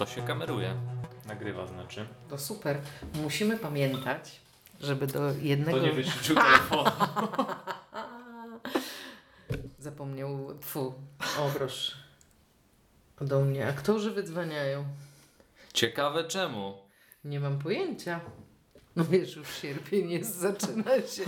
To się kameruje. Nagrywa znaczy. To super. Musimy pamiętać, żeby do jednego... To nie wyciszył telefonu. Zapomniał, tfu, o proszę. Do mnie aktorzy wydzwaniają. Ciekawe czemu. Nie mam pojęcia. No wiesz, już sierpień jest, zaczyna się.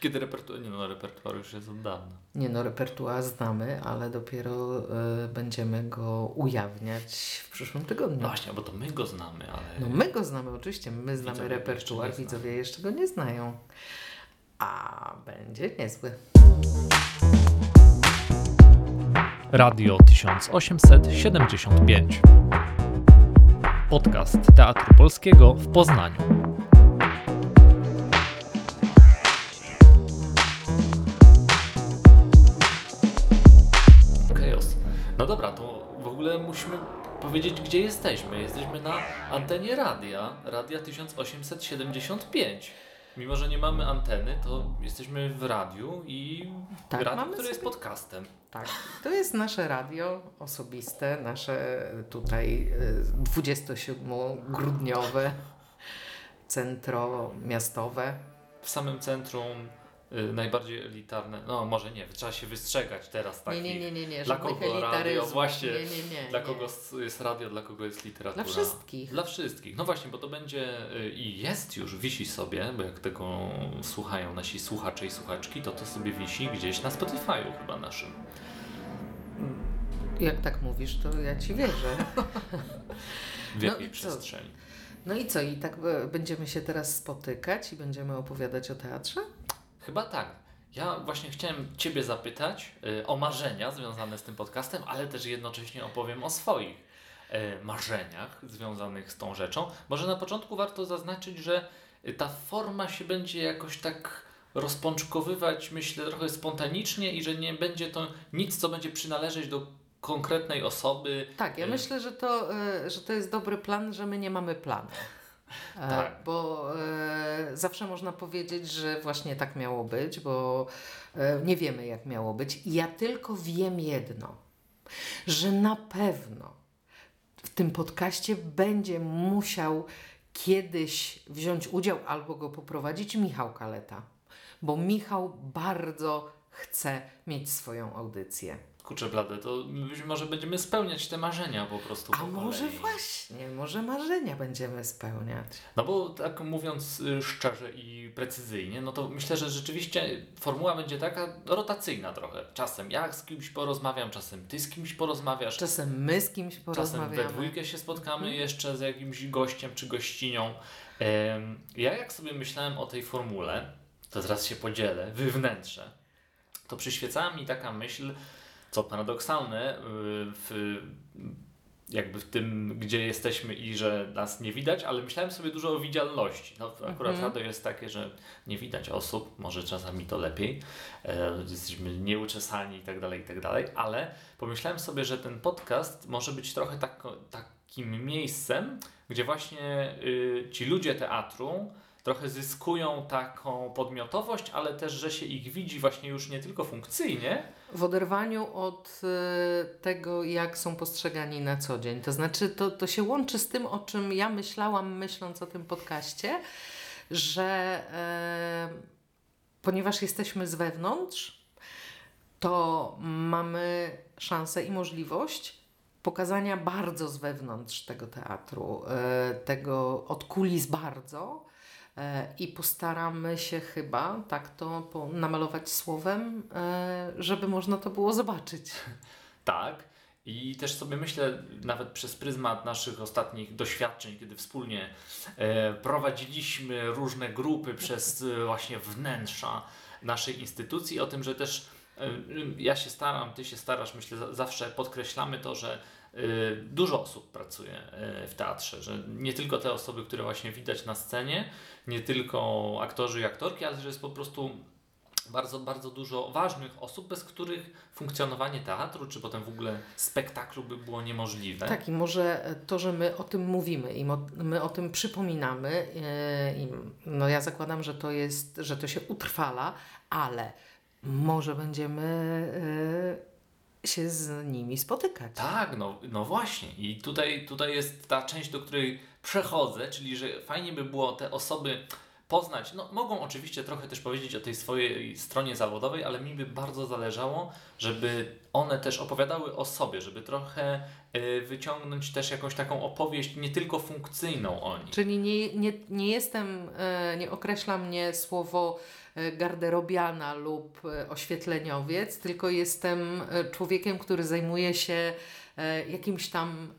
Kiedy repertuar... Nie no, repertuar już jest od dawna. Nie no, repertuar znamy, ale dopiero y, będziemy go ujawniać w przyszłym tygodniu. No właśnie, bo to my go znamy, ale... No my go znamy oczywiście, my znamy Widzowie repertuar, jeszcze widzowie jeszcze go nie znają. A będzie niezły. Radio 1875. Podcast Teatru Polskiego w Poznaniu. No dobra, to w ogóle musimy powiedzieć, gdzie jesteśmy. Jesteśmy na antenie radia, radia 1875. Mimo, że nie mamy anteny, to jesteśmy w radiu i Tak, radio, które jest sobie- podcastem. Tak, to jest nasze radio osobiste, nasze tutaj y, 27-grudniowe centro miastowe. W samym centrum najbardziej elitarne, no może nie, trzeba się wystrzegać teraz Nie, takich. nie, nie, nie, nie, Dla kogo radio? Właśnie, nie, nie, nie, Dla kogo jest radio, dla kogo jest literatura? Dla wszystkich. Dla wszystkich. No właśnie, bo to będzie y, i jest już, wisi sobie, bo jak tego słuchają nasi słuchacze i słuchaczki, to to sobie wisi gdzieś na Spotify'u chyba naszym. Jak tak mówisz, to ja ci wierzę. W No jakiej co? przestrzeni. No i co, i tak e, będziemy się teraz spotykać i będziemy opowiadać o teatrze? Chyba tak. Ja właśnie chciałem Ciebie zapytać y, o marzenia związane z tym podcastem, ale też jednocześnie opowiem o swoich y, marzeniach związanych z tą rzeczą. Może na początku warto zaznaczyć, że y, ta forma się będzie jakoś tak rozpączkowywać, myślę, trochę spontanicznie i że nie będzie to nic, co będzie przynależeć do konkretnej osoby. Tak, ja myślę, że to, że to jest dobry plan, że my nie mamy planu. E, Tak. Bo e, zawsze można powiedzieć, że właśnie tak miało być, bo e, nie wiemy, jak miało być. Ja tylko wiem jedno, że na pewno w tym podcaście będzie musiał kiedyś wziąć udział albo go poprowadzić Michał Kaleta, bo Michał bardzo chce mieć swoją audycję. Kurczę blade, to być może będziemy spełniać te marzenia po prostu A po może właśnie, może marzenia będziemy spełniać. No bo tak mówiąc y, szczerze i precyzyjnie, no to myślę, że rzeczywiście formuła będzie taka rotacyjna trochę. Czasem ja z kimś porozmawiam, czasem ty z kimś porozmawiasz, Czasem my z kimś czasem porozmawiamy. we dwójkę się spotkamy Mhm. jeszcze z jakimś gościem czy gościnią. Ja jak sobie myślałem o tej formule, to zaraz się podzielę, wywnętrzę, to przyświecała mi taka myśl, co paradoksalne, y, w, jakby w tym, gdzie jesteśmy i że nas nie widać, ale myślałem sobie dużo o widzialności. No, akurat Mhm. radio jest takie, że nie widać osób, może czasami to lepiej, e, jesteśmy nieuczesani i tak dalej, i tak dalej, ale pomyślałem sobie, że ten podcast może być trochę tak, takim miejscem, gdzie właśnie y, ci ludzie teatru trochę zyskują taką podmiotowość, ale też, że się ich widzi właśnie już nie tylko funkcyjnie, W oderwaniu od e, tego, jak są postrzegani na co dzień. To znaczy, to, to się łączy z tym, o czym ja myślałam, myśląc o tym podcaście, że e, ponieważ jesteśmy z wewnątrz, to mamy szansę i możliwość pokazania bardzo z wewnątrz tego teatru, e, tego od kulis bardzo. E, I postaramy się chyba tak to namalować słowem, e, żeby można to było zobaczyć. Tak. I też sobie myślę, nawet przez pryzmat naszych ostatnich doświadczeń, kiedy wspólnie e, prowadziliśmy różne grupy przez właśnie wnętrza naszej instytucji, o tym, że też ja się staram, ty się starasz, myślę, za, zawsze podkreślamy to, że dużo osób pracuje e, w teatrze, że nie tylko te osoby, które właśnie widać na scenie, nie tylko aktorzy i aktorki, ale że jest po prostu bardzo, bardzo dużo ważnych osób, bez których funkcjonowanie teatru, czy potem w ogóle spektaklu by było niemożliwe. Tak, i może to, że my o tym mówimy i my o tym przypominamy, e, i no ja zakładam, że to jest, że to się utrwala, ale może będziemy się z nimi spotykać. Tak, no, no właśnie. I tutaj, tutaj jest ta część, do której przechodzę, czyli że fajnie by było te osoby poznać. No, mogą oczywiście trochę też powiedzieć o tej swojej stronie zawodowej, ale mi by bardzo zależało, żeby one też opowiadały o sobie, żeby trochę y, wyciągnąć też jakąś taką opowieść nie tylko funkcyjną o nich. Czyli nie, nie, nie jestem, e, nie określa mnie słowo garderobiana lub e, oświetleniowiec, tylko jestem e, człowiekiem, który zajmuje się e, jakimś tam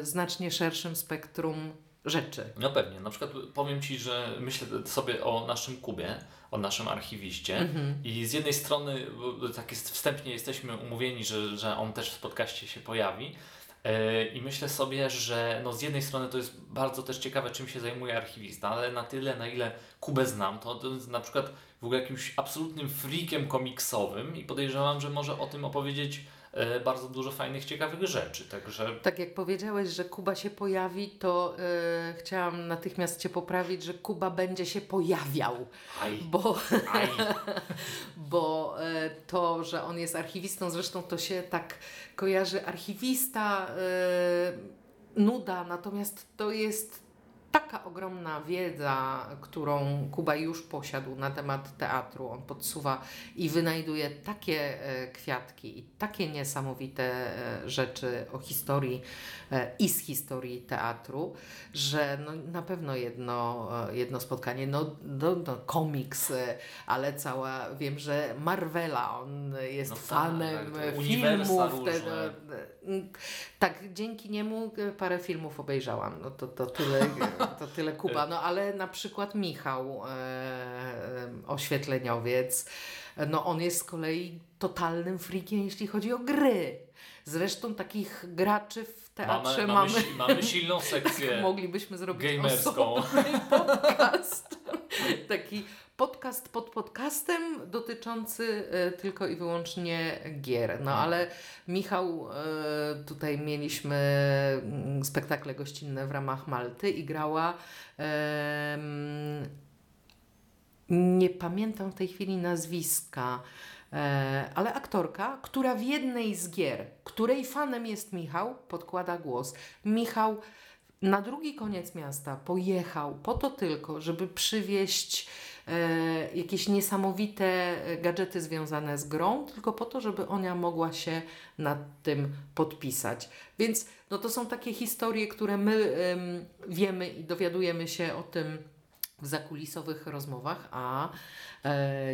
znacznie szerszym spektrum rzeczy. No pewnie. Na przykład powiem Ci, że myślę sobie o naszym Kubie, o naszym archiwiście Mhm. i z jednej strony tak jest wstępnie jesteśmy umówieni, że, że on też w podcaście się pojawi i myślę sobie, że no z jednej strony to jest bardzo też ciekawe, czym się zajmuje archiwista, ale na tyle, na ile Kubę znam, to, to na przykład w ogóle jakimś absolutnym freakiem komiksowym i podejrzewam, że może o tym opowiedzieć e, bardzo dużo fajnych, ciekawych rzeczy, także Tak jak powiedziałeś, że Kuba się pojawi, to e, chciałam natychmiast Cię poprawić, że Kuba będzie się pojawiał, aj, bo aj. bo e, to, że on jest archiwistą, zresztą to się tak kojarzy. Archiwista, e, nuda, natomiast to jest taka ogromna wiedza, którą Kuba już posiadł na temat teatru. On podsuwa i wynajduje takie e, kwiatki i takie niesamowite e, rzeczy o historii e, i z historii teatru, że no, na pewno jedno, jedno spotkanie, no, no, no komiks, ale cała, wiem, że Marvela, on jest No tak, fanem tak, filmów. Te, no, tak, dzięki niemu parę filmów obejrzałam, no to, to, tyle, to tyle Kuba, no ale na przykład Michał, e, e, oświetleniowiec, e, no on jest z kolei totalnym freakiem, jeśli chodzi o gry. Zresztą takich graczy w teatrze Mamy, mamy, mamy, mamy silną sekcję moglibyśmy zrobić gamerską. podcast. Taki podcast pod podcastem dotyczący e, tylko i wyłącznie gier. No ale Michał, e, tutaj mieliśmy mm, spektakle gościnne w ramach Malty i grała nie pamiętam w tej chwili nazwiska, e, ale aktorka, która w jednej z gier, której fanem jest Michał, podkłada głos. Michał na drugi koniec miasta pojechał po to tylko, żeby przywieźć jakieś niesamowite e, gadżety związane z grą, tylko po to, żeby ona mogła się nad tym podpisać. Więc no to są takie historie, które my em, wiemy i dowiadujemy się o tym w zakulisowych rozmowach, a e,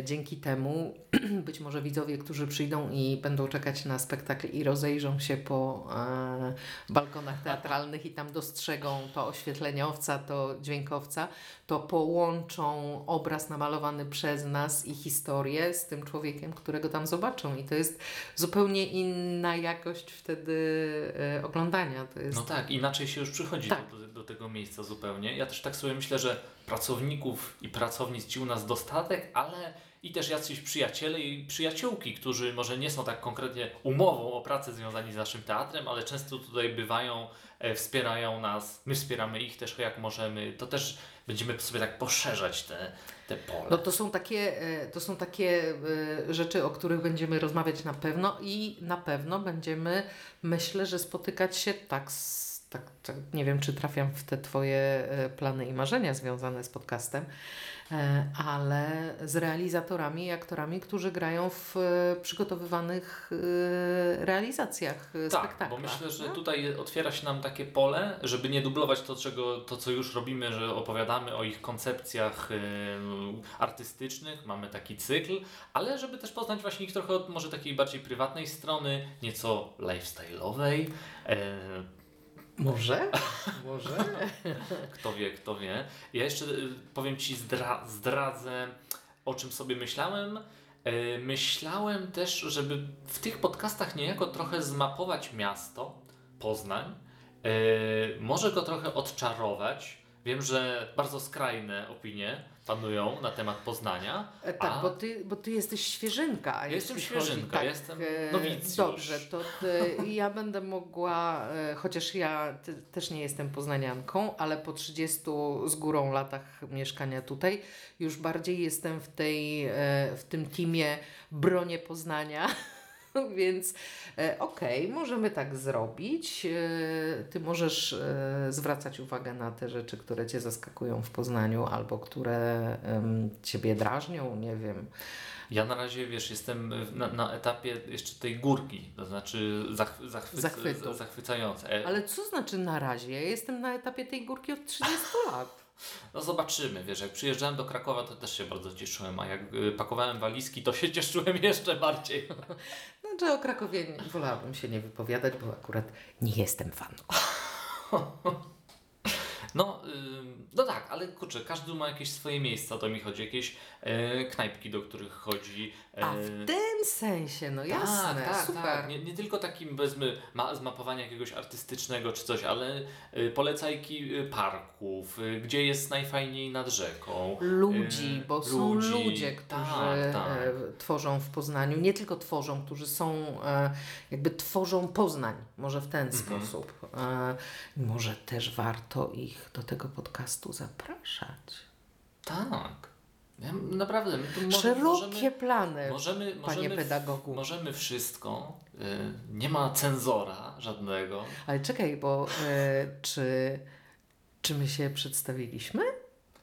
dzięki temu być może widzowie, którzy przyjdą i będą czekać na spektakl i rozejrzą się po e, balkonach teatralnych i tam dostrzegą to oświetleniowca, to dźwiękowca, to połączą obraz namalowany przez nas i historię z tym człowiekiem, którego tam zobaczą. I to jest zupełnie inna jakość wtedy e, oglądania. No tak, inaczej się już przychodzi Tak. do, do tego miejsca zupełnie. Ja też tak sobie myślę, że pracowników i pracownic ci u nas dostatek, ale i też jacyś przyjaciele i przyjaciółki, którzy może nie są tak konkretnie umową o pracę związani z naszym teatrem, ale często tutaj bywają, e, wspierają nas, my wspieramy ich też jak możemy. To też będziemy sobie tak poszerzać te, te pole. No to są takie, e, to są takie e, rzeczy, o których będziemy rozmawiać na pewno i na pewno będziemy, myślę, że spotykać się tak, z, tak, tak nie wiem, czy trafiam w te Twoje plany i marzenia związane z podcastem, ale z realizatorami i aktorami, którzy grają w e, przygotowywanych e, realizacjach e, Tak, bo myślę, że tutaj otwiera się nam takie pole, żeby nie dublować to, czego, to co już robimy, że opowiadamy o ich koncepcjach artystycznych, mamy taki cykl, ale żeby też poznać właśnie ich trochę od może takiej bardziej prywatnej strony, nieco lifestyle'owej. Może? Może? kto wie, kto wie. Ja jeszcze y, powiem Ci, zdra zdradzę, o czym sobie myślałem. E, Myślałem też, żeby w tych podcastach niejako trochę zmapować miasto, Poznań, e, może go trochę odczarować. Wiem, że bardzo skrajne opinie panują na temat Poznania. E, Tak, a- bo ty, bo ty jesteś świeżynka. a Ja jestem świeżynka, tak, jestem e, nowicjusz. Dobrze, to e, ja będę mogła, e, chociaż ja te, też nie jestem poznanianką, ale po 30 z górą latach mieszkania tutaj, już bardziej jestem w, tej, w tym teamie bronie Poznania. Więc e, okej, możemy tak zrobić. E, ty możesz e, zwracać uwagę na te rzeczy, które cię zaskakują w Poznaniu albo które ciebie drażnią, nie wiem. Ja na razie, wiesz, jestem na, na etapie jeszcze tej górki, to znaczy zach, zachwy, Zachwytu. zachwycające. Ale co znaczy na razie? Ja jestem na etapie tej górki od 30 lat. No zobaczymy, wiesz, jak przyjeżdżałem do Krakowa, to też się bardzo cieszyłem, a jak y, pakowałem walizki, to się cieszyłem jeszcze bardziej. Znaczy o Krakowie wolałabym się nie wypowiadać, bo akurat nie jestem fanem. No, no tak, ale kurczę, każdy ma jakieś swoje miejsca, to mi chodzi, jakieś e, knajpki, do których chodzi. E, A w tym sensie, no jasne, tak, tak, super. Tak. Nie, nie tylko takim powiedzmy ma, zmapowania jakiegoś artystycznego czy coś, ale y, polecajki y, parków, y, gdzie jest najfajniej nad rzeką. Ludzi, y, bo są ludzi. ludzie, którzy Tak, tak. e, tworzą w Poznaniu, nie tylko tworzą, którzy są, e, jakby tworzą Poznań, może w ten Mhm. sposób. E, może też warto ich do tego podcastu zapraszać. Tak. Ja, naprawdę. My Szerokie możemy, plany, możemy, panie możemy, pedagogu. możemy wszystko. Y, nie ma cenzora żadnego. Ale czekaj, bo e, czy, czy my się przedstawiliśmy?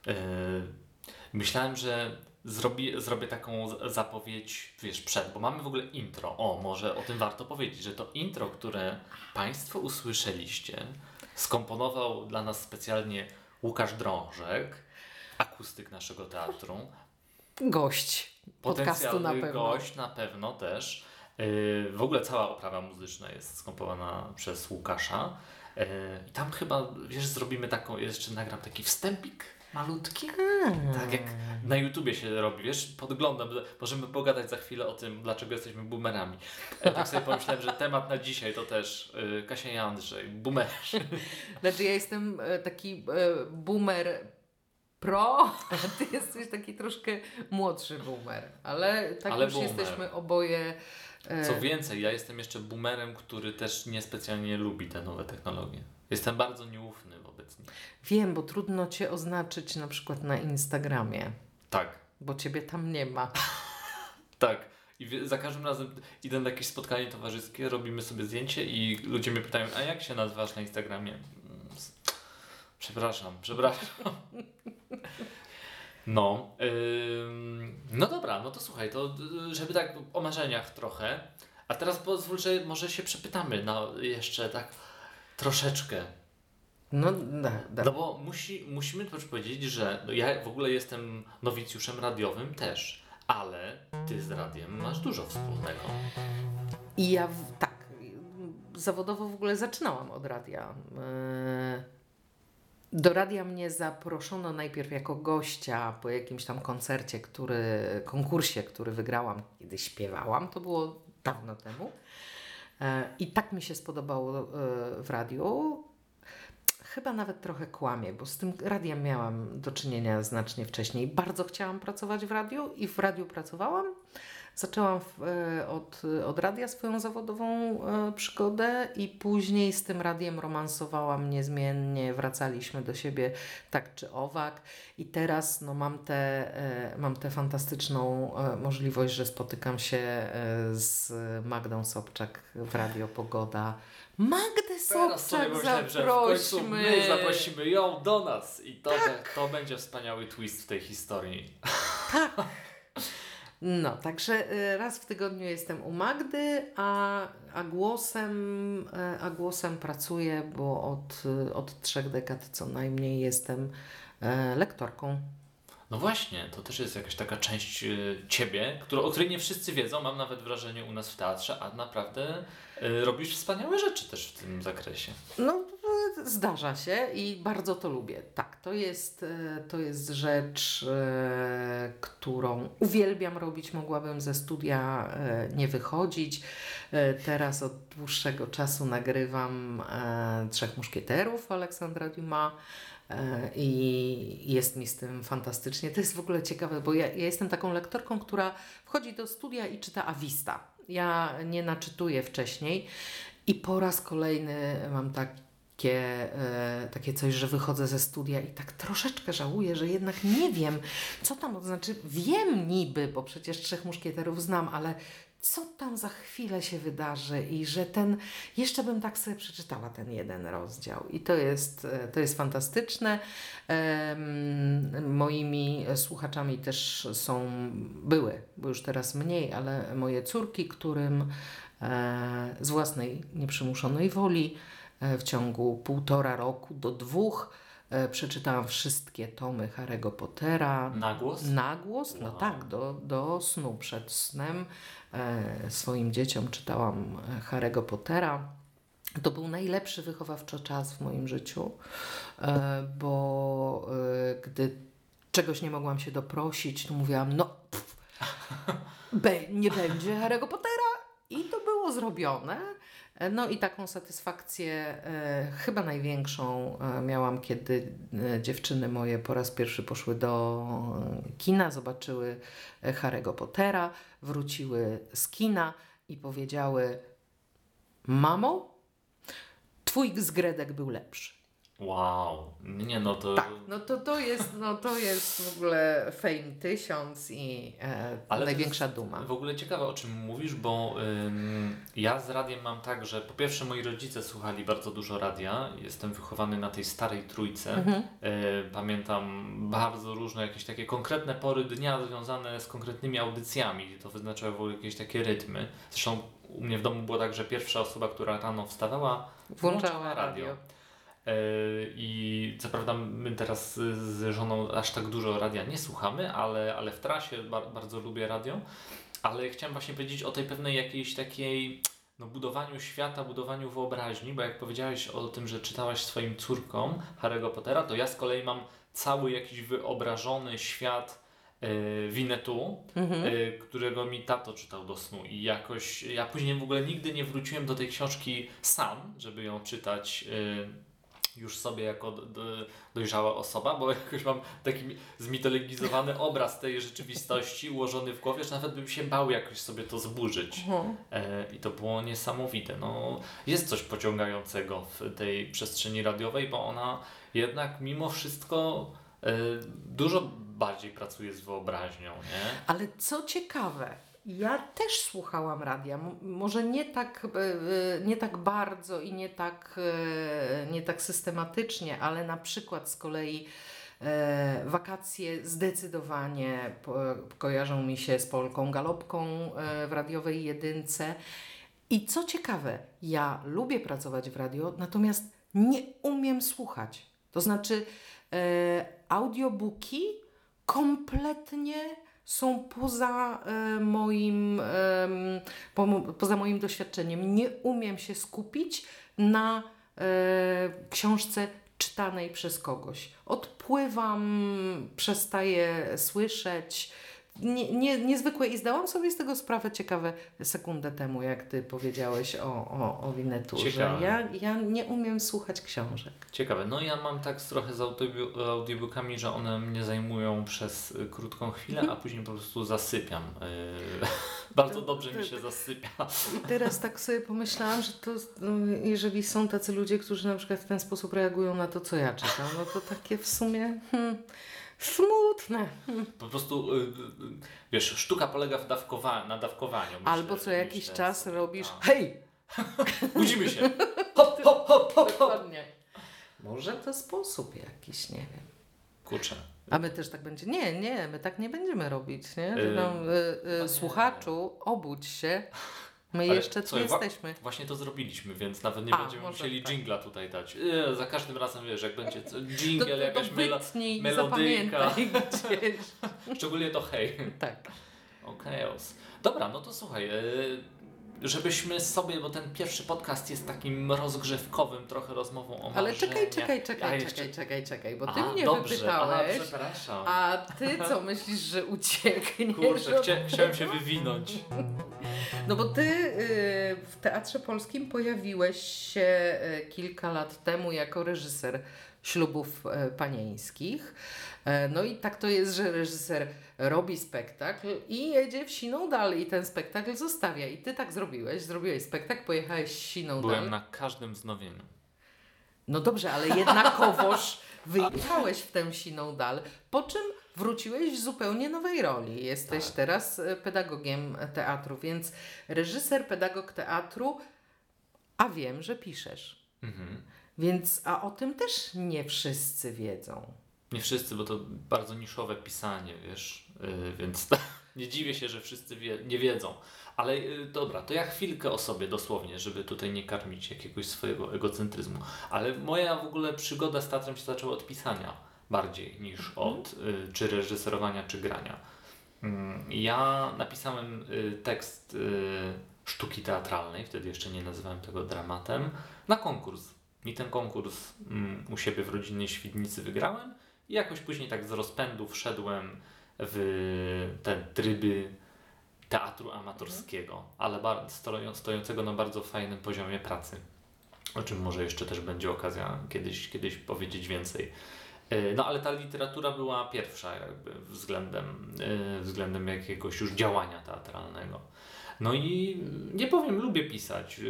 Y, myślałem, że zrobi, zrobię taką zapowiedź, wiesz, przed, bo mamy w ogóle intro. O, może o tym warto powiedzieć, że to intro, które Państwo usłyszeliście, skomponował dla nas specjalnie Łukasz Drążek, akustyk naszego teatru. Gość podcastu na pewno. gość na pewno też. Yy, w ogóle cała oprawa muzyczna jest skomponowana przez Łukasza. Yy, I tam chyba, wiesz, zrobimy taką, jeszcze nagram taki wstępik malutki. Tak jak na YouTubie się robi, wiesz, podglądam, możemy pogadać za chwilę o tym, dlaczego jesteśmy boomerami. Ja tak sobie pomyślałem, że temat na dzisiaj to też yy, Kasia i Andrzej, boomerzy. Znaczy ja jestem e, taki e, boomer pro, a ty jesteś taki troszkę młodszy boomer. Ale tak Ale już boomer. jesteśmy oboje. e, Co więcej, ja jestem jeszcze boomerem, który też niespecjalnie lubi te nowe technologie. Jestem bardzo nieufny wobec nich. Wiem, bo trudno cię oznaczyć na przykład na Instagramie, Tak, bo ciebie tam nie ma. tak. I za każdym razem idę na jakieś spotkanie towarzyskie, robimy sobie zdjęcie i ludzie mnie pytają, a jak się nazywasz na Instagramie? Przepraszam, przepraszam. No, ym, no dobra, no to słuchaj, to y, żeby tak o marzeniach trochę, a teraz pozwól, że może się przepytamy na jeszcze tak troszeczkę. No, da, da. No bo musi, musimy też powiedzieć, że no ja w ogóle jestem nowicjuszem radiowym też, ale ty z radiem masz dużo wspólnego. I ja w, tak, zawodowo w ogóle zaczynałam od radia. E, Do radia mnie zaproszono najpierw jako gościa po jakimś tam koncercie, który, konkursie, który wygrałam, kiedy śpiewałam. To było dawno temu. E, I tak mi się spodobało e, w radiu. Chyba nawet trochę kłamie, bo z tym radiem miałam do czynienia znacznie wcześniej. Bardzo chciałam pracować w radiu i w radiu pracowałam. Zaczęłam w, e, od, od radia swoją zawodową e, przygodę i później z tym radiem romansowałam niezmiennie. Wracaliśmy do siebie tak czy owak i teraz no, mam, tę e, mam tę fantastyczną możliwość, że spotykam się z Magdą Sobczak w Radio Pogoda. Magdę Sobczak zaprośmy! my zaprosimy ją do nas i to, to będzie wspaniały twist w tej historii. No, także y, raz w tygodniu jestem u Magdy, a, a, głosem, y, a głosem pracuję, bo od, y, od trzech dekad co najmniej jestem lektorką. No właśnie, to też jest jakaś taka część ciebie, którą, o której nie wszyscy wiedzą, mam nawet wrażenie u nas w teatrze, a naprawdę robisz wspaniałe rzeczy też w tym zakresie. No, zdarza się i bardzo to lubię. Tak, to jest, e, to jest rzecz, e, którą uwielbiam robić. Mogłabym ze studia e, nie wychodzić. Teraz od dłuższego czasu nagrywam Trzech Muszkieterów Aleksandra Dumas. I jest mi z tym fantastycznie. To jest w ogóle ciekawe, bo ja, ja jestem taką lektorką, która wchodzi do studia i czyta Avista. Ja nie naczytuję wcześniej i po raz kolejny mam takie, e, takie coś, że wychodzę ze studia i tak troszeczkę żałuję, że jednak nie wiem, co tam, znaczy wiem niby, bo przecież Trzech Muszkieterów znam, ale co tam za chwilę się wydarzy i że ten, jeszcze bym tak sobie przeczytała ten jeden rozdział i to jest, e, to jest fantastyczne. Moimi słuchaczami też są, były, bo już teraz mniej, ale moje córki, którym e, z własnej nieprzymuszonej woli w ciągu półtora roku do dwóch e, przeczytałam wszystkie tomy Harry'ego Pottera. Na głos? Na głos? No Wow. tak, do, do snu przed snem. E, swoim dzieciom czytałam e, Harry'ego Pottera. To był najlepszy wychowawczo czas w moim życiu, e, bo e, gdy czegoś nie mogłam się doprosić, to mówiłam, no pff, nie będzie Harry'ego Pottera i to było zrobione. E, No i taką satysfakcję e, chyba największą e, miałam, kiedy dziewczyny moje po raz pierwszy poszły do kina, zobaczyły Harry'ego Pottera, wróciły z kina i powiedziały: Mamo, twój zgredek był lepszy. Wow. Nie no to... Tak, no to, to, jest, no to jest w ogóle fame tysiąc i e, Ale największa duma. W ogóle ciekawe o czym mówisz, bo ym, ja z radiem mam tak, że po pierwsze moi rodzice słuchali bardzo dużo radia. Jestem wychowany na tej starej trójce. Mhm. Y, pamiętam bardzo różne jakieś takie konkretne pory dnia związane z konkretnymi audycjami. To wyznaczały w ogóle jakieś takie rytmy. Zresztą u mnie w domu było tak, że pierwsza osoba, która rano wstawała, Włączała radio. Yy, I co prawda my teraz z żoną aż tak dużo radia nie słuchamy, ale, ale w trasie bar- bardzo lubię radio. Ale chciałem właśnie powiedzieć o tej pewnej jakiejś takiej no, budowaniu świata, budowaniu wyobraźni, bo jak powiedziałeś o tym, że czytałaś swoim córkom Harry'ego Pottera, to ja z kolei mam cały jakiś wyobrażony świat yy, Winnetu, Mhm. y, którego mi tato czytał do snu i jakoś ja później w ogóle nigdy nie wróciłem do tej książki sam, żeby ją czytać y, już sobie jako dojrzała osoba, bo jakoś mam taki zmitologizowany obraz tej rzeczywistości ułożony w głowie, że nawet bym się bał jakoś sobie to zburzyć. Mhm. E, I to było niesamowite. No, jest coś pociągającego w tej przestrzeni radiowej, bo ona jednak mimo wszystko e, dużo bardziej pracuje z wyobraźnią, nie? Ale co ciekawe, ja też słuchałam radia. Może nie tak, e, e, nie tak bardzo i nie tak, e, nie tak systematycznie, ale na przykład z kolei wakacje zdecydowanie kojarzą mi się z Polką Galopką w radiowej jedynce. I co ciekawe, ja lubię pracować w radio, natomiast nie umiem słuchać. To znaczy, audiobooki kompletnie są poza e, moim, poza moim doświadczeniem. Nie umiem się skupić na e, książce czytanej przez kogoś. Odpływam, przestaję słyszeć. Nie, nie, niezwykłe i zdałam sobie z tego sprawę ciekawe sekundę temu, jak ty powiedziałeś o, o, o Ciekawe. ja, ja nie umiem słuchać książek. Ciekawe. No ja mam tak trochę z audiobookami, że one mnie zajmują przez y, krótką chwilę, a później po prostu zasypiam. Y, bardzo dobrze mi się zasypia. I teraz tak sobie pomyślałam, że to, no, jeżeli są tacy ludzie, którzy na przykład w ten sposób reagują na to, co ja czytam, no to takie w sumie hmm, smutne. Po prostu, y, y, wiesz, sztuka polega w dawkowa- na dawkowaniu. Myślę, Albo co jakiś myślę czas robisz, tak. hej! Budzimy się. Hop, hop, hop, hop, hop. Dokładnie. Może to sposób jakiś, nie wiem. Kurczę. A my też tak będzie. Nie, nie, my tak nie będziemy robić, nie? Że Yy, tam, y, chyba y, nie. słuchaczu, obudź się. My Ale jeszcze tu słuchaj, jesteśmy. Właśnie to zrobiliśmy, więc nawet nie A, będziemy może musieli tak. dżingla tutaj dać. Yy, za każdym razem wiesz, jak będzie co- dżingiel, to, to jakaś melo- melodyjka. Szczególnie to hej. Tak. Okej, os. Dobra, no to słuchaj, yy, żebyśmy sobie, bo ten pierwszy podcast jest takim rozgrzewkowym trochę rozmową o Ale czekaj, czekaj, czekaj, jeszcze- czekaj, czekaj, czekaj, bo ty A, mnie dobrze. wypytałeś, A, przepraszam. a ty co myślisz, że uciekniesz? Kurczę, chcia, chciałem się wywinąć. No bo ty y, w Teatrze Polskim pojawiłeś się y, kilka lat temu jako reżyser ślubów e, panieńskich. E, No i tak to jest, że reżyser robi spektakl i jedzie w siną dal i ten spektakl zostawia. I ty tak zrobiłeś, zrobiłeś spektakl, pojechałeś siną Byłem dal. na każdym wznowieniu. No dobrze, ale jednakowoż wyjechałeś w tę siną dal, po czym wróciłeś w zupełnie nowej roli. Jesteś Tak. teraz e, pedagogiem teatru, więc reżyser, pedagog teatru, a wiem, że piszesz. Mhm. Więc, a o tym też nie wszyscy wiedzą. Nie wszyscy, bo to bardzo niszowe pisanie, wiesz, yy, więc nie dziwię się, że wszyscy wie, nie wiedzą. Ale yy, dobra, to ja chwilkę o sobie dosłownie, żeby tutaj nie karmić jakiegoś swojego egocentryzmu. Ale moja w ogóle przygoda z teatrem się zaczęła od pisania bardziej niż od yy, czy reżyserowania, czy grania. Mm, Ja napisałem y, tekst y, sztuki teatralnej, wtedy jeszcze nie nazywałem tego dramatem, na konkurs. I ten konkurs mm, u siebie w rodzinnej Świdnicy wygrałem i jakoś później tak z rozpędu wszedłem w te tryby teatru amatorskiego, ale bar- stoją- stojącego na bardzo fajnym poziomie pracy. O czym może jeszcze też będzie okazja kiedyś, kiedyś powiedzieć więcej. E, No ale ta literatura była pierwsza jakby względem, e, względem jakiegoś już działania teatralnego. No i nie powiem, lubię pisać. E,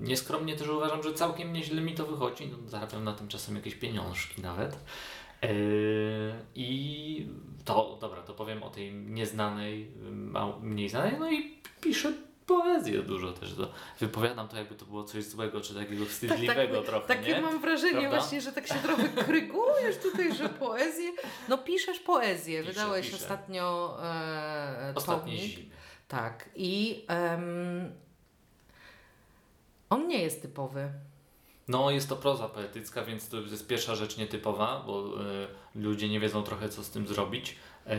Nieskromnie też uważam, że całkiem nieźle mi to wychodzi. No, zarabiam na tym czasem jakieś pieniążki nawet. E, I to, dobra, to powiem o tej nieznanej, mniej znanej, no i piszę poezję dużo też. To wypowiadam to, jakby to było coś złego, czy takiego wstydliwego trochę, takie nie? mam wrażenie Prawda? właśnie, że tak się trochę krygujesz tutaj, że poezję. No piszesz poezję. Piszę, Wydałeś piszę. ostatnio e, Ostatniej tomik. zimy. Tak. I em, on nie jest typowy. No, jest to proza poetycka, więc to jest pierwsza rzecz nietypowa, bo e, ludzie nie wiedzą trochę, co z tym zrobić. E,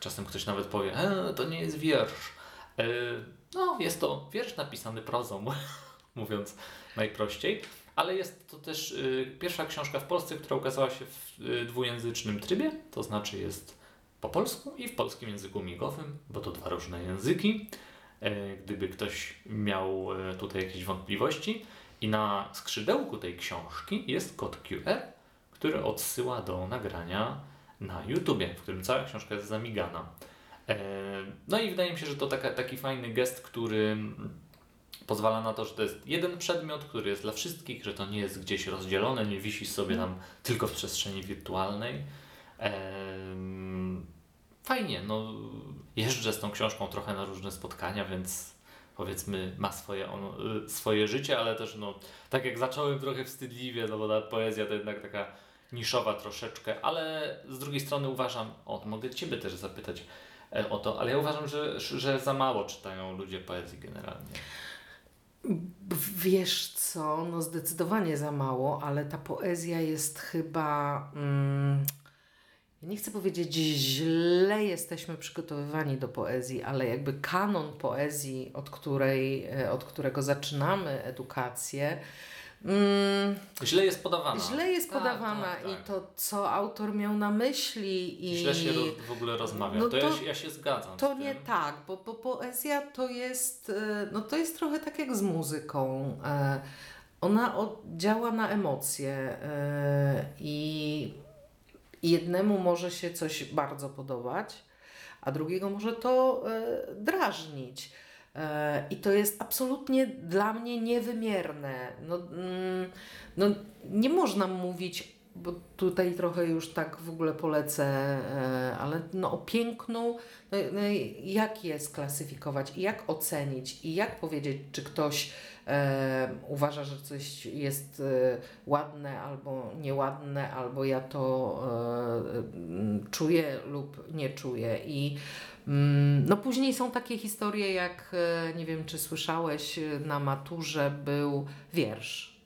czasem ktoś nawet powie, e, to nie jest wiersz. E, no, jest to wiersz napisany prozą, mówiąc najprościej. Ale jest to też pierwsza książka w Polsce, która ukazała się w dwujęzycznym trybie, to znaczy jest po polsku i w polskim języku migowym, bo to dwa różne języki. E, gdyby ktoś miał e, tutaj jakieś wątpliwości. I na skrzydełku tej książki jest kod QR, który odsyła do nagrania na YouTubie, w którym cała książka jest zamigana. E, No i wydaje mi się, że to taka, taki fajny gest, który pozwala na to, że to jest jeden przedmiot, który jest dla wszystkich, że to nie jest gdzieś rozdzielone, nie wisi sobie tam tylko w przestrzeni wirtualnej. Fajnie, no jeżdżę z tą książką trochę na różne spotkania, więc powiedzmy ma swoje, on, y, swoje życie, ale też no tak jak zacząłem trochę wstydliwie, no bo ta poezja to jednak taka niszowa troszeczkę, ale z drugiej strony uważam, o mogę Ciebie też zapytać e, o to, ale ja uważam, że, że za mało czytają ludzie poezji generalnie. Wiesz co, no zdecydowanie za mało, ale ta poezja jest chyba. Mm, nie chcę powiedzieć, źle jesteśmy przygotowywani do poezji, ale jakby kanon poezji, od, której, e, od którego zaczynamy edukację, mm, Źle jest podawana. źle jest Tak, podawana tak, tak. i to, co autor miał na myśli. I Źle się roz, w ogóle rozmawia. No to, ja, to- się- ja się zgadzam. To nie tak, bo, bo poezja to jest, e, no to jest trochę tak jak z muzyką. E, Ona działa na emocje i jednemu może się coś bardzo podobać, a drugiego może to e, drażnić. E, I to jest absolutnie dla mnie niewymierne. No, mm, no, nie można mówić, bo tutaj trochę już tak w ogóle polecę, e, ale no, o pięknu, no, no, jak je sklasyfikować i jak ocenić i jak powiedzieć, czy ktoś e, uważa, że coś jest e, ładne albo nieładne, albo ja to e, czuję lub nie czuję. I mm, no później są takie historie, jak e, nie wiem, czy słyszałeś, e, na maturze był wiersz.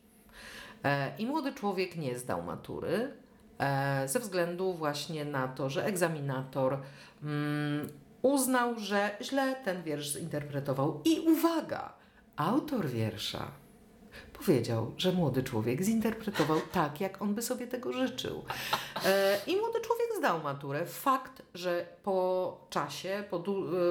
E, I młody człowiek nie zdał matury e, ze względu właśnie na to, że egzaminator mm, uznał, że źle ten wiersz zinterpretował. I uwaga, autor wiersza powiedział, że młody człowiek zinterpretował tak, jak on by sobie tego życzył. E, I młody człowiek zdał maturę. Fakt, że po czasie, po,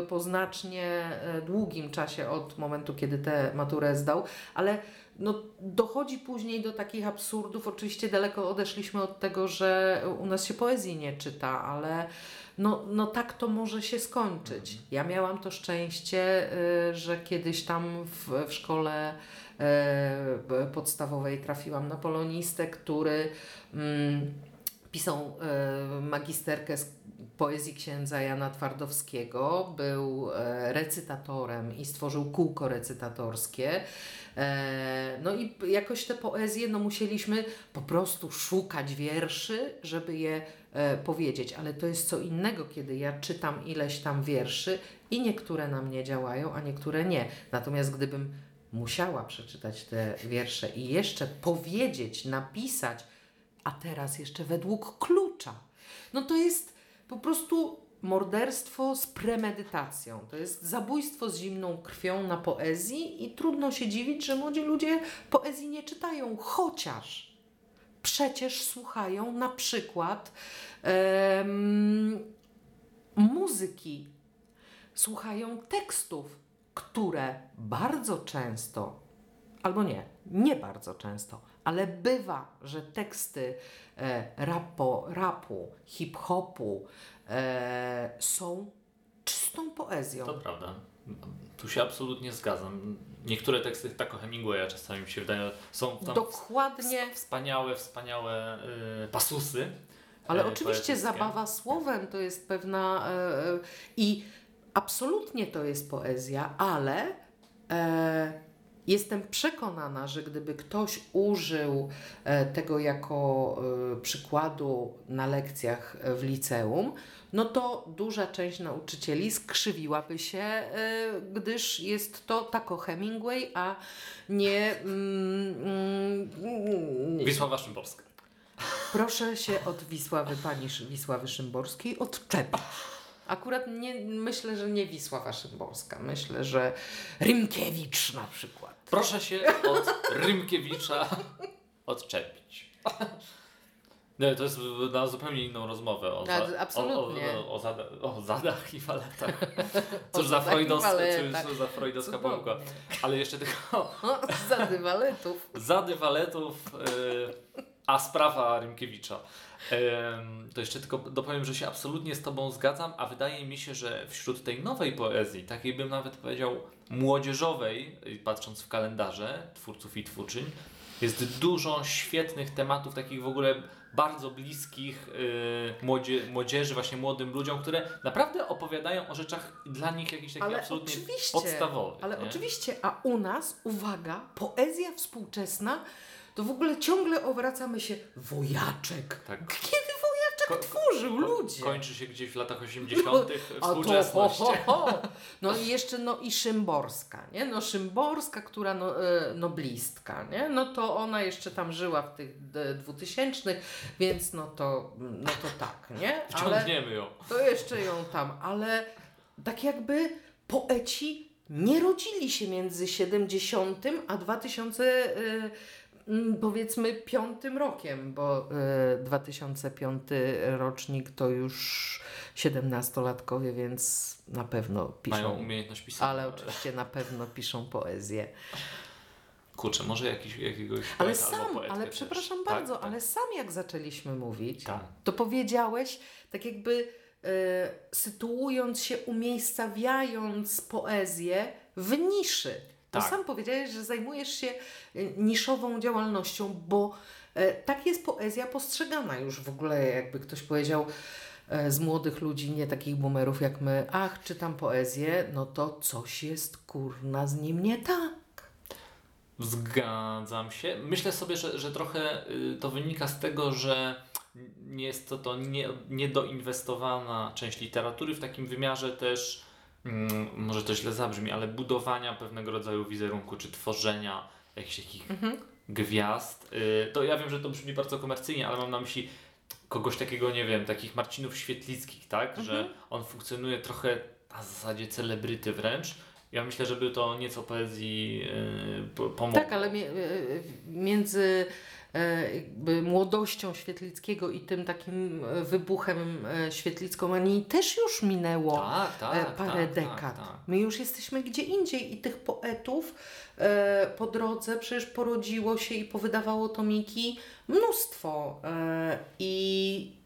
po znacznie długim czasie od momentu, kiedy tę maturę zdał, ale no, dochodzi później do takich absurdów. Oczywiście daleko odeszliśmy od tego, że u nas się poezji nie czyta, ale no, no tak to może się skończyć. Ja miałam to szczęście, y, że kiedyś tam w, w szkole b- podstawowej trafiłam na polonistę, który mm, Pisał e, magisterkę z poezji księdza Jana Twardowskiego, był e, recytatorem i stworzył kółko recytatorskie. E, no i jakoś te poezje, no musieliśmy po prostu szukać wierszy, żeby je e, powiedzieć, ale to jest co innego, kiedy ja czytam ileś tam wierszy i niektóre na mnie działają, a niektóre nie. Natomiast gdybym musiała przeczytać te wiersze i jeszcze powiedzieć, napisać, a teraz jeszcze według klucza, no to jest po prostu morderstwo z premedytacją. To jest zabójstwo z zimną krwią na poezji i trudno się dziwić, że młodzi ludzie poezji nie czytają, chociaż przecież słuchają na przykład em, muzyki, słuchają tekstów, które bardzo często, albo nie, nie bardzo często, ale bywa, że teksty e, rapo, rapu, hip-hopu e, są czystą poezją. To prawda. Tu się absolutnie zgadzam. Niektóre teksty tak o Hemingwaya czasami mi się wydają, są tam Dokładnie. wspaniałe, wspaniałe y, pasusy. Ale e, oczywiście zabawa słowem to jest pewna e, i absolutnie to jest poezja, ale e, jestem przekonana, że gdyby ktoś użył e, tego jako e, przykładu na lekcjach w liceum, no to duża część nauczycieli skrzywiłaby się, e, gdyż jest to tako Hemingway, a nie. Mm, mm, Wisława Szymborska. Proszę się od Wisławy, pani Wisławy Szymborskiej odczepić. Akurat nie, myślę, że nie Wisława Szymborska. Myślę, że Rymkiewicz na przykład. Proszę się od Rymkiewicza odczepić. Nie, to jest na zupełnie inną rozmowę. O, Tak, za-. O, o, o, zada, o zadach i waletach. Cóż za, waletach. cóż za freudowska pomyłka. Ale jeszcze tylko O, za dywaletów. zady waletów, y, a sprawa Rymkiewicza. To jeszcze tylko dopowiem, że się absolutnie z Tobą zgadzam, a wydaje mi się, że wśród tej nowej poezji, takiej bym nawet powiedział młodzieżowej, patrząc w kalendarze twórców i twórczyń, jest dużo świetnych tematów, takich w ogóle bardzo bliskich y, młodzie, młodzieży, właśnie młodym ludziom, które naprawdę opowiadają o rzeczach dla nich jakichś takich Ale absolutnie podstawowych. Ale nie? oczywiście, a u nas, uwaga, poezja współczesna, to w ogóle ciągle obracamy się wojaczek. Tak. Kiedy wojaczek Ko- tworzył ludzie? Kończy się gdzieś w latach 80. A to, współczesność. ho, ho, ho. No i jeszcze no i Szymborska, nie? No Szymborska, która no, e, noblistka, nie? No to ona jeszcze tam żyła w tych e, dwutysięcznych, więc no to, no to tak, nie? Ale Wciągniemy ją. to jeszcze ją tam, ale tak jakby poeci nie rodzili się między 70 a 2000 e, mm, powiedzmy piątym rokiem, bo e, 2005 rocznik to już 17-latkowie, więc na pewno Mają piszą, umiejętność pisania. ale oczywiście na pewno piszą poezję. Kurczę, może jakiś, jakiegoś Ale sam, ale też. przepraszam Tak, bardzo, tak. ale sam jak zaczęliśmy mówić, Tak. to powiedziałeś, tak jakby e, sytuując się, umiejscawiając poezję w niszy. To Tak. sam powiedziałeś, że zajmujesz się e, niszową działalnością, bo e, tak jest poezja postrzegana już w ogóle, jakby ktoś powiedział e, z młodych ludzi, nie takich boomerów jak my, ach, czytam poezję, no to coś jest kurna z nim nie tak. Zgadzam się. Myślę sobie, że, że trochę y, to wynika z tego, że nie jest to, to nie, niedoinwestowana część literatury w takim wymiarze też, może to źle zabrzmi, ale budowania pewnego rodzaju wizerunku, czy tworzenia jakichś takich gwiazd. Y, to ja wiem, że to brzmi bardzo komercyjnie, ale mam na myśli kogoś takiego, nie wiem, takich Marcinów Świetlickich, tak? Że on funkcjonuje trochę na zasadzie celebryty wręcz. Ja myślę, żeby to nieco poezji yy, po- pomogło. Tak, ale mie- e, między młodością Świetlickiego i tym takim e, wybuchem e, Świetlicką-manii też już minęło Tak, e, tak, parę tak, dekad. tak, tak. My już jesteśmy gdzie indziej i tych poetów e, po drodze przecież porodziło się i powydawało tomiki mnóstwo. E, I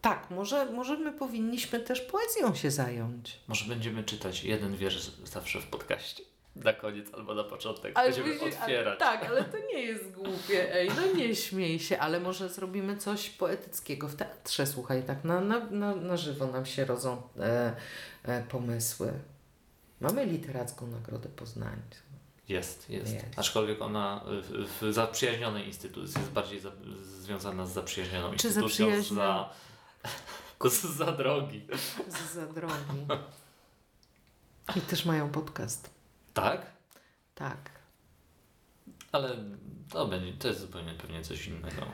tak, może, może my powinniśmy też poezją się zająć. Może będziemy czytać jeden wiersz zawsze w podcaście. Na koniec albo na początek. Ale Będziemy widzisz, otwierać. Ale, tak, ale to nie jest głupie, ej, no nie śmiej się, ale może zrobimy coś poetyckiego w teatrze, słuchaj, tak na, na, na, na żywo nam się rodzą e, e, pomysły. Mamy literacką Nagrodę Poznań. Jest, jest, Jest. Aczkolwiek ona w, w zaprzyjaźnionej instytucji jest bardziej za, związana z zaprzyjaźnioną Czy instytucją zaprzyjaźniona? za, za drogi. Za drogi. I też mają podcast. Tak? Tak. Ale to, będzie, to jest zupełnie pewnie coś innego.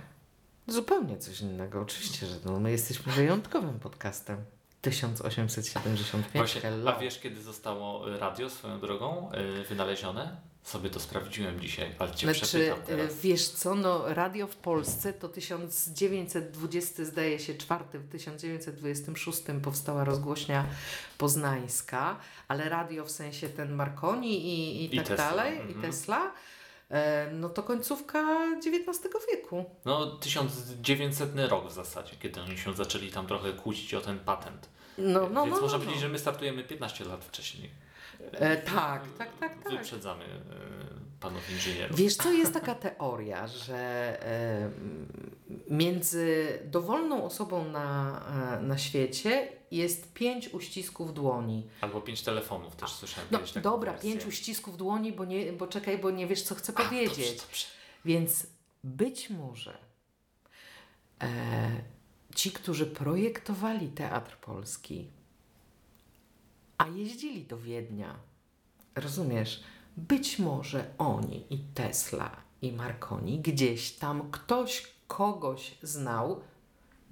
Zupełnie coś innego, oczywiście, że no, my jesteśmy wyjątkowym podcastem. 1875 Właśnie, hello. a wiesz kiedy zostało radio swoją drogą y, wynalezione? Sobie to sprawdziłem dzisiaj, ale cię Znaczy, przepytam e, teraz. wiesz co, no radio w Polsce to 1920, zdaje się, czwarty, w 1926 powstała rozgłośnia poznańska, ale radio w sensie ten Marconi i, i, I tak Tesla, dalej, mhm. i Tesla, e, no to końcówka XIX wieku. No 1900 rok w zasadzie, kiedy oni się zaczęli tam trochę kłócić o ten patent. No, no, Więc no, można no, powiedzieć, no. że my startujemy 15 lat wcześniej. E, tak, tak, tak, tak. Wyprzedzamy e, panów inżynierów. Wiesz co, jest taka teoria, że e, między dowolną osobą na, e, na świecie jest pięć uścisków dłoni. Albo pięć telefonów też słyszałem No dobra, wersję. pięć uścisków dłoni, bo, nie, bo czekaj, bo nie wiesz, co chcę A, powiedzieć. Dobrze, dobrze. Więc być może e, ci, którzy projektowali teatr polski, a jeździli do Wiednia, rozumiesz, być może oni i Tesla i Marconi gdzieś tam ktoś kogoś znał,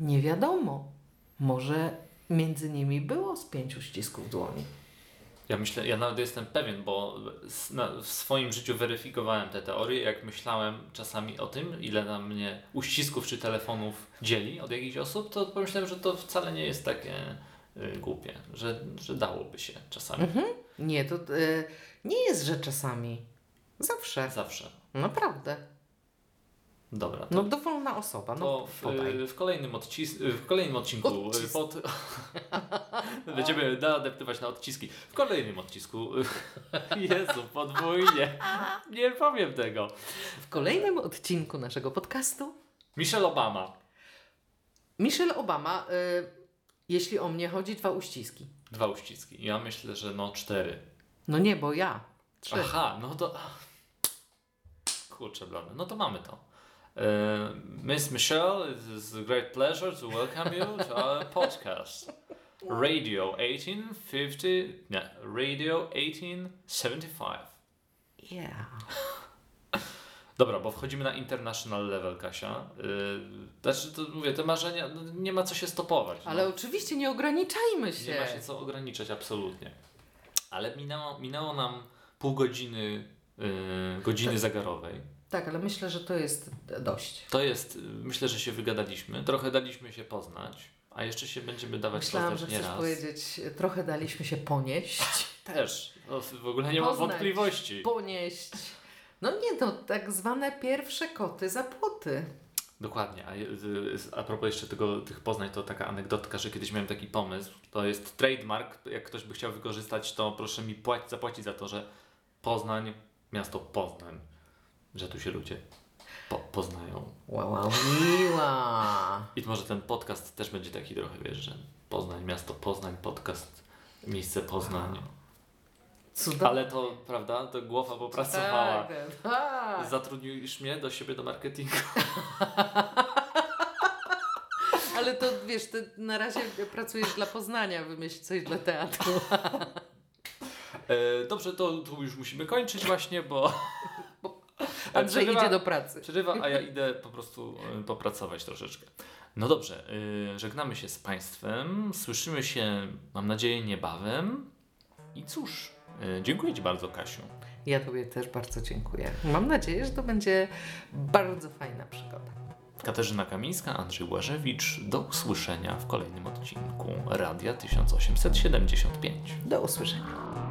nie wiadomo. Może między nimi było z pięciu ścisków dłoni. Ja myślę, ja nawet jestem pewien, bo w swoim życiu weryfikowałem te teorie, jak myślałem czasami o tym, ile na mnie uścisków czy telefonów dzieli od jakichś osób, to pomyślałem, że to wcale nie jest takie głupie, że, że dałoby się czasami. Mhm. Nie, to e, nie jest, że czasami. Zawsze. Zawsze. Naprawdę. Dobra. No dowolna osoba. No, podaj. w, w, kolejnym odcis- w kolejnym odcinku y, Odcisk. pod... będziemy naadaptować na odciski. W kolejnym odcisku Jezu, podwójnie. Nie powiem tego. W kolejnym odcinku naszego podcastu Michelle Obama. Michelle Obama, y, jeśli o mnie chodzi, dwa uściski. Dwa uściski. Ja myślę, że no cztery. No nie, bo ja. Trzy. Aha, no to... Kurczę blady. No to mamy to. Uh, Miss Michelle, it is a great pleasure to welcome you to our podcast. Radio 1850... Nie, Radio 1875. Yeah. Dobra, bo wchodzimy na international level, Kasia. Yy, znaczy, to mówię, te marzenia, no, nie ma co się stopować. no. Ale oczywiście nie ograniczajmy się. Nie ma się co ograniczać, absolutnie. Ale minęło, minęło nam pół godziny, yy, godziny Tak. zegarowej. Tak, ale myślę, że to jest dość. To jest, myślę, że się wygadaliśmy. Trochę daliśmy się poznać, a jeszcze się będziemy dawać Myślałam, że poznać nie chcesz raz. powiedzieć, trochę daliśmy się ponieść. Też. No, w ogóle nie mam Poznać. wątpliwości. Ponieść. No nie, no tak zwane pierwsze koty za płoty. Dokładnie, a, a propos jeszcze tego, tych poznań, to taka anegdotka, że kiedyś miałem taki pomysł, to jest trademark, jak ktoś by chciał wykorzystać, to proszę mi płacić, zapłacić za to, że Poznań, miasto Poznań, że tu się ludzie po, poznają. Wow, wow, miła. I może ten podcast też będzie taki trochę, wiesz, że Poznań, miasto Poznań, podcast, miejsce Poznań. Cudowne. Ale to, prawda, to głowa popracowała. Tak, tak. Zatrudnisz mnie do siebie do marketingu. Ale to wiesz, ty na razie pracujesz dla Poznania, wymyśl coś dla teatru. E, dobrze, to tu już musimy kończyć właśnie, bo... Andrzej Przerywa- idzie do pracy. Przerywa, a ja idę po prostu e, popracować troszeczkę. No dobrze, e, żegnamy się z Państwem. Słyszymy się, mam nadzieję, niebawem. I cóż, e, dziękuję Ci bardzo, Kasiu. Ja Tobie też bardzo dziękuję. Mam nadzieję, że to będzie bardzo fajna przygoda. Katarzyna Kamińska, Andrzej Łażewicz. Do usłyszenia w kolejnym odcinku Radia 1875. Do usłyszenia.